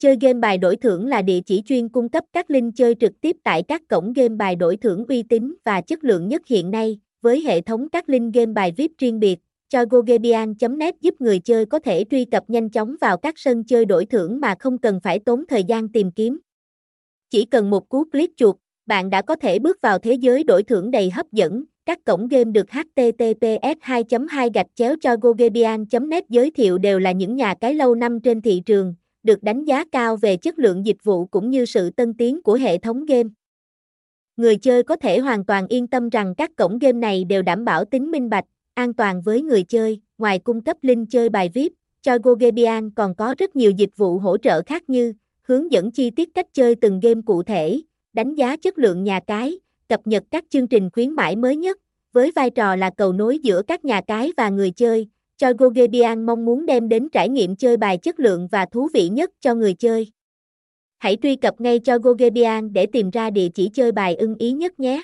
Chơi game bài đổi thưởng là địa chỉ chuyên cung cấp các link chơi trực tiếp tại các cổng game bài đổi thưởng uy tín và chất lượng nhất hiện nay, với hệ thống các link game bài VIP riêng biệt. Chogogebian.net giúp người chơi có thể truy cập nhanh chóng vào các sân chơi đổi thưởng mà không cần phải tốn thời gian tìm kiếm. Chỉ cần một cú click chuột, bạn đã có thể bước vào thế giới đổi thưởng đầy hấp dẫn. Các cổng game được https 2 2 gạch chéo cho gogebian.net giới thiệu đều là những nhà cái lâu năm trên thị trường, được đánh giá cao về chất lượng dịch vụ cũng như sự tân tiến của hệ thống game. Người chơi có thể hoàn toàn yên tâm rằng các cổng game này đều đảm bảo tính minh bạch, an toàn với người chơi, ngoài cung cấp link chơi bài VIP, cho GoGebian còn có rất nhiều dịch vụ hỗ trợ khác như hướng dẫn chi tiết cách chơi từng game cụ thể, đánh giá chất lượng nhà cái, cập nhật các chương trình khuyến mãi mới nhất, với vai trò là cầu nối giữa các nhà cái và người chơi, cho GoGebian mong muốn đem đến trải nghiệm chơi bài chất lượng và thú vị nhất cho người chơi. Hãy truy cập ngay cho GoGebian để tìm ra địa chỉ chơi bài ưng ý nhất nhé.